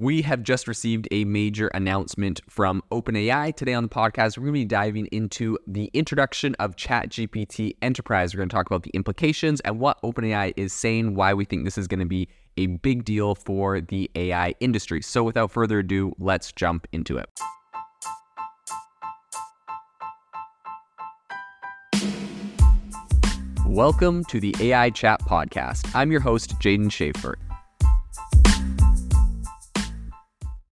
We have just received a major announcement from OpenAI. Today on the podcast, we're going to be diving into the introduction of ChatGPT Enterprise. We're going to talk about the implications and what OpenAI is saying, why we think this is going to be a big deal for the AI industry. So, without further ado, let's jump into it. Welcome to the AI Chat Podcast. I'm your host, Jaeden Schafer.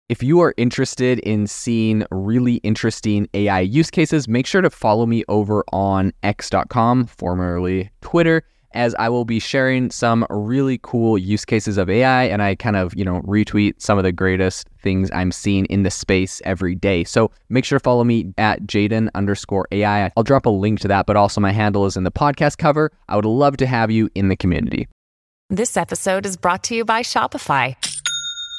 If you are interested in seeing really interesting AI use cases, make sure to follow me over on x.com, formerly Twitter, as I will be sharing some really cool use cases of AI and I kind of, you know, retweet some of the greatest things I'm seeing in the space every day. So make sure to follow me at Jaeden underscore AI. I'll drop a link to that, but also my handle is in the podcast cover. I would love to have you in the community. This episode is brought to you by Shopify.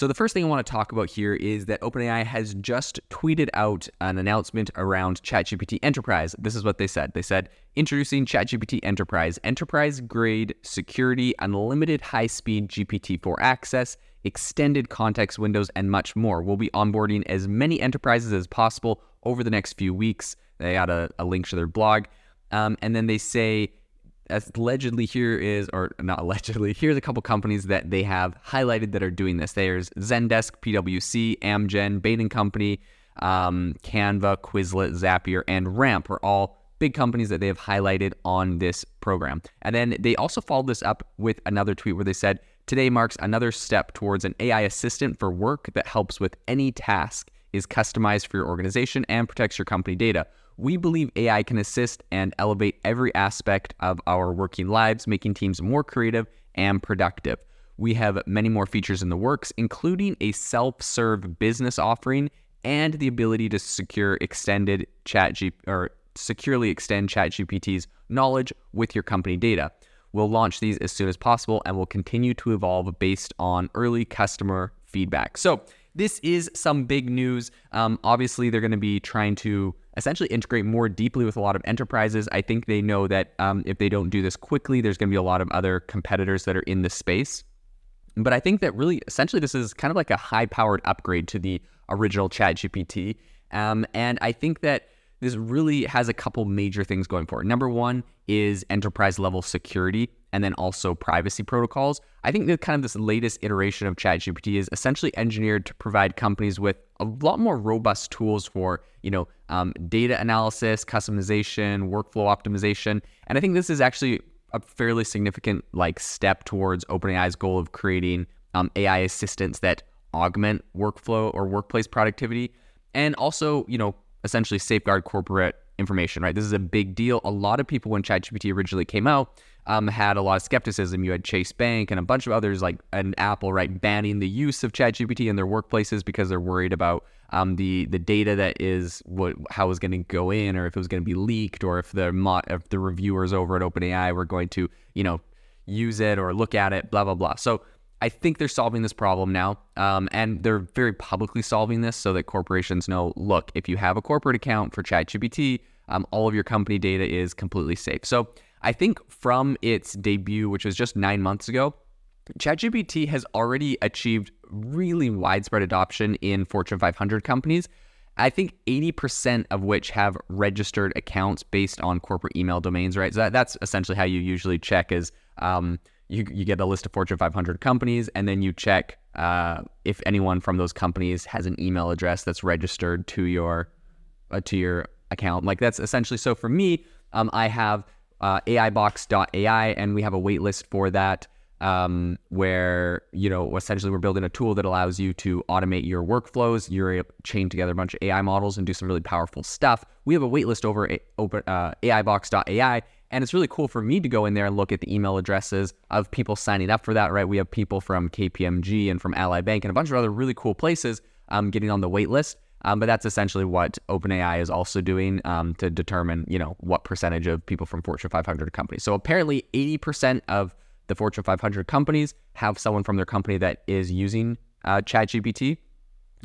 So, the first thing I want to talk about here is that OpenAI has just tweeted out an announcement around ChatGPT Enterprise. This is what they said. They said, introducing ChatGPT Enterprise, enterprise grade security, unlimited high speed GPT 4 access, extended context windows, and much more. We'll be onboarding as many enterprises as possible over the next few weeks. They add a, a link to their blog. Um, and then they say, allegedly here is, or not allegedly, here's a couple companies that they have highlighted that are doing this. There's Zendesk, PwC, Amgen, Bain Company, um, Canva, Quizlet, Zapier, and Ramp are all big companies that they have highlighted on this program. And then they also followed this up with another tweet where they said, Today marks another step towards an AI assistant for work that helps with any task, is customized for your organization, and protects your company data. We believe AI can assist and elevate every aspect of our working lives, making teams more creative and productive. We have many more features in the works, including a self serve business offering and the ability to secure extended chat G- or securely extend ChatGPT's knowledge with your company data. We'll launch these as soon as possible and will continue to evolve based on early customer feedback. So, this is some big news. Um, obviously, they're going to be trying to essentially integrate more deeply with a lot of enterprises. I think they know that um, if they don't do this quickly, there's going to be a lot of other competitors that are in the space. But I think that really, essentially, this is kind of like a high powered upgrade to the original ChatGPT. Um, and I think that this really has a couple major things going for it. Number one is enterprise level security and then also privacy protocols. I think that kind of this latest iteration of ChatGPT is essentially engineered to provide companies with a lot more robust tools for, you know, um, data analysis, customization, workflow optimization. And I think this is actually a fairly significant like step towards OpenAI's goal of creating um, AI assistants that augment workflow or workplace productivity, and also, you know, essentially safeguard corporate information, right? This is a big deal. A lot of people, when ChatGPT originally came out, um, had a lot of skepticism. You had Chase Bank and a bunch of others, like an Apple, right, banning the use of ChatGPT in their workplaces because they're worried about um, the the data that is what how it was going to go in, or if it was going to be leaked, or if the mo- if the reviewers over at OpenAI were going to, you know, use it or look at it, blah blah blah. So I think they're solving this problem now, um, and they're very publicly solving this so that corporations know. Look, if you have a corporate account for ChatGPT, um, all of your company data is completely safe. So I think from its debut, which was just nine months ago, ChatGPT has already achieved really widespread adoption in Fortune 500 companies. I think 80% of which have registered accounts based on corporate email domains, right? So that, that's essentially how you usually check is um, you, you get a list of Fortune 500 companies, and then you check uh, if anyone from those companies has an email address that's registered to your uh, to your account. Like that's essentially so. For me, um, I have uh, AIbox.ai, and we have a waitlist for that. Um, where you know essentially we're building a tool that allows you to automate your workflows. You're chain together a bunch of AI models and do some really powerful stuff. We have a waitlist over open uh, AIbox.ai, and it's really cool for me to go in there and look at the email addresses of people signing up for that, right? We have people from KPMG and from Ally Bank and a bunch of other really cool places um, getting on the wait list. Um, but that's essentially what OpenAI is also doing um, to determine, you know, what percentage of people from Fortune 500 companies. So apparently, 80% of the Fortune 500 companies have someone from their company that is using uh, ChatGPT.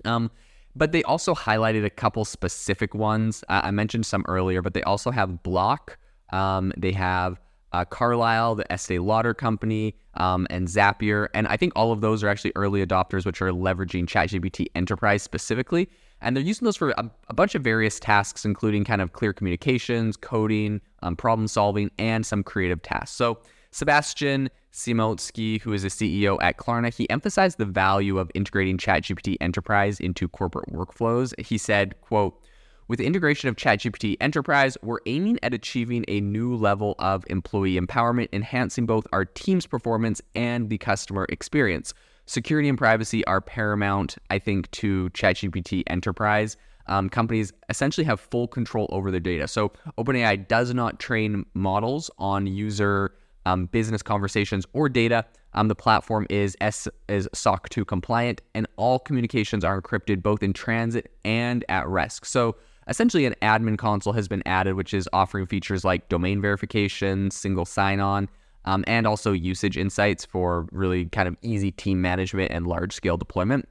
Um, but they also highlighted a couple specific ones. Uh, I mentioned some earlier, but they also have Block. Um, they have uh, Carlyle, the Estee Lauder company, um, and Zapier. And I think all of those are actually early adopters, which are leveraging ChatGPT Enterprise specifically. And they're using those for a, a bunch of various tasks, including kind of clear communications, coding, um, problem solving, and some creative tasks. So Sebastian Siemiatkowski, who is a CEO at Klarna, he emphasized the value of integrating ChatGPT Enterprise into corporate workflows. He said, quote, with the integration of ChatGPT Enterprise, we're aiming at achieving a new level of employee empowerment, enhancing both our team's performance and the customer experience. Security and privacy are paramount, I think, to ChatGPT Enterprise. Um, companies essentially have full control over their data. So OpenAI does not train models on user um, business conversations or data. Um, the platform is S is SOC 2 compliant, and all communications are encrypted both in transit and at rest. So essentially, an admin console has been added, which is offering features like domain verification, single sign-on, um, and also usage insights for really kind of easy team management and large-scale deployment.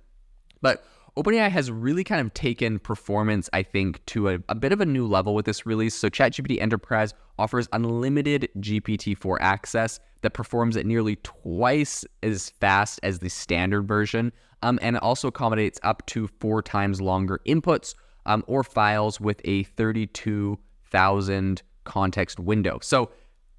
But OpenAI has really kind of taken performance, I think, to a, a, bit of a new level with this release. So, ChatGPT Enterprise offers unlimited GPT 4 access that performs at nearly twice as fast as the standard version. Um, and it also accommodates up to four times longer inputs um, or files with a 32,000 context window. So,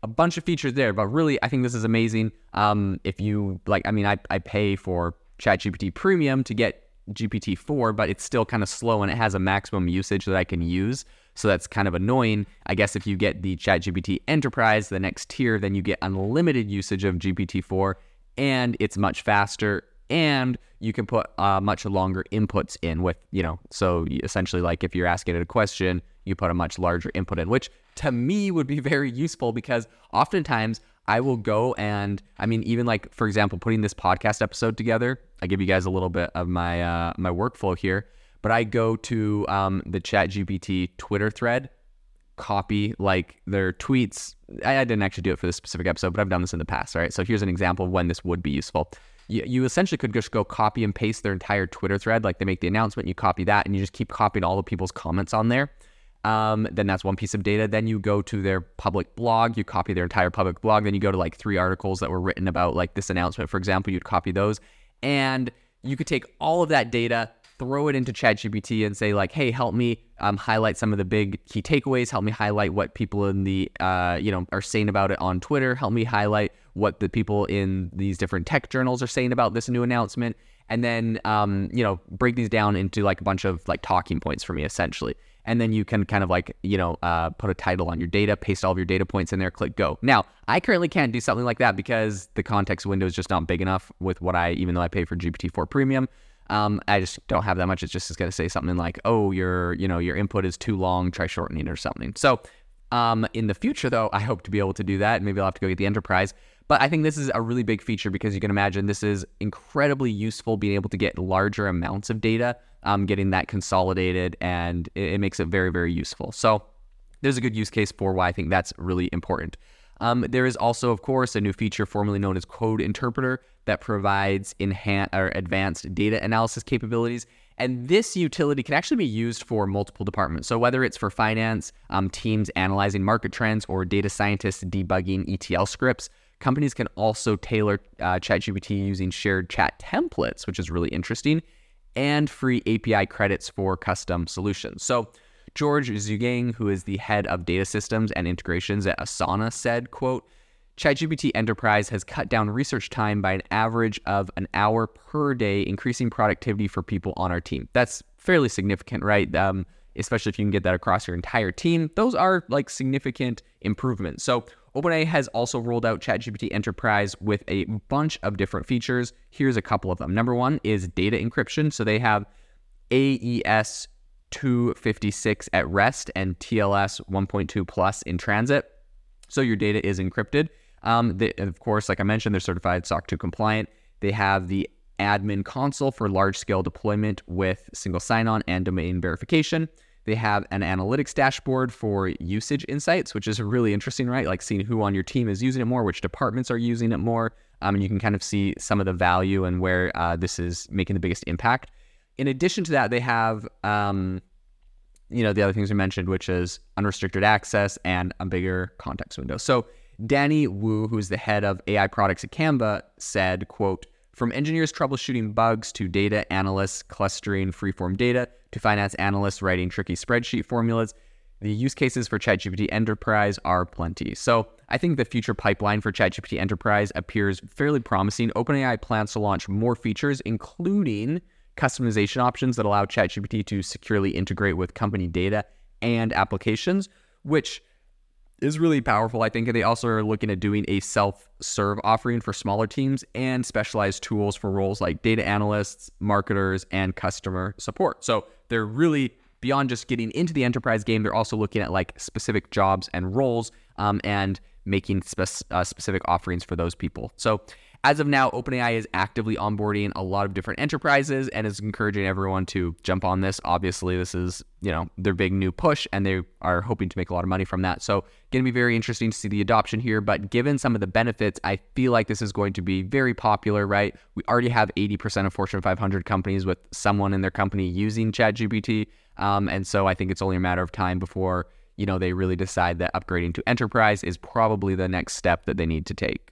a bunch of features there, but really, I think this is amazing. Um, if you like, I mean, I, I pay for ChatGPT Premium to get GPT-4, but it's still kind of slow and it has a maximum usage that I can use. So that's kind of annoying. I guess if you get the ChatGPT Enterprise, the next tier, then you get unlimited usage of GPT-4 and it's much faster and you can put uh, much longer inputs in with, you know, so essentially like if you're asking it a question, you put a much larger input in, which to me would be very useful because oftentimes I will go and I mean, even like for example, putting this podcast episode together. I give you guys a little bit of my uh, my workflow here, but I go to um, the Chat GPT Twitter thread, copy like their tweets. I, I, didn't actually do it for this specific episode, but I've done this in the past. All right, so here's an example of when this would be useful. You, you essentially could just go copy and paste their entire Twitter thread. Like they make the announcement, you copy that, and you just keep copying all the people's comments on there. Um, then that's one piece of data. Then you go to their public blog, you copy their entire public blog. Then you go to like three articles that were written about like this announcement, for example, you'd copy those. And you could take all of that data, throw it into ChatGPT and say like, hey, help me um, highlight some of the big key takeaways. Help me highlight what people in the, uh, you know, are saying about it on Twitter. Help me highlight what the people in these different tech journals are saying about this new announcement. And then, um, you know, break these down into like a bunch of like talking points for me, essentially and then you can kind of like you know uh, put a title on your data paste all of your data points in there click go now i currently can't do something like that because the context window is just not big enough with what i even though i pay for gpt-4 premium um, i just don't have that much. It's just going to say something like oh your you know your input is too long. Try shortening or something. So um, in the future though i hope to be able to do that. Maybe i'll have to go get the enterprise. But I think this is a really big feature because you can imagine this is incredibly useful being able to get larger amounts of data um, getting that consolidated, and it, it, makes it very, very useful. So there's a good use case for why I think that's really important. Um, there is also, of course, a new feature formerly known as Code Interpreter that provides enhanced or advanced data analysis capabilities. And this utility can actually be used for multiple departments. So, whether it's for finance, um, teams analyzing market trends, or data scientists debugging ETL scripts, companies can also tailor uh, ChatGPT using shared chat templates, which is really interesting and free API credits for custom solutions. So George Zhugang, who is the head of data systems and integrations at Asana, said, quote, ChatGPT Enterprise has cut down research time by an average of an hour per day, increasing productivity for people on our team. That's fairly significant, right? Um, especially if you can get that across your entire team. Those are like significant improvements. So OpenAI has also rolled out ChatGPT Enterprise with a bunch of different features. Here's a couple of them. Number one is data encryption. So they have AES 256 at rest and TLS 1.2 plus in transit. So your data is encrypted. Um, they, of course, like I mentioned, they're certified SOC 2 compliant. They have the admin console for large scale deployment with single sign on and domain verification. They have an analytics dashboard for usage insights, which is really interesting, right? Like seeing who on your team is using it more, which departments are using it more. Um, and you can kind of see some of the value and where uh, this is making the biggest impact. In addition to that, they have, um, you know, the other things we mentioned, which is unrestricted access and a bigger context window. So Danny Wu, who's the head of AI products at Canva, said, quote, from engineers troubleshooting bugs to data analysts clustering freeform data to finance analysts writing tricky spreadsheet formulas, the use cases for ChatGPT Enterprise are plenty. So I think the future pipeline for ChatGPT Enterprise appears fairly promising. OpenAI plans to launch more features, including customization options that allow ChatGPT to securely integrate with company data and applications, which is really powerful. I think And they also are looking at doing a self serve offering for smaller teams and specialized tools for roles like data analysts, marketers, and customer support. So they're really beyond just getting into the enterprise game, they're also looking at like specific jobs and roles um, and making spe- uh, specific offerings for those people. So as of now, OpenAI is actively onboarding a lot of different enterprises and is encouraging everyone to jump on this. Obviously, this is, you know, their big new push and they are hoping to make a lot of money from that. So, going to be very interesting to see the adoption here, but given some of the benefits, I feel like this is going to be very popular, right? We already have 80% of Fortune 500 companies with someone in their company using ChatGPT. Um, and so I think it's only a matter of time before, you know, they really decide that upgrading to enterprise is probably the next step that they need to take.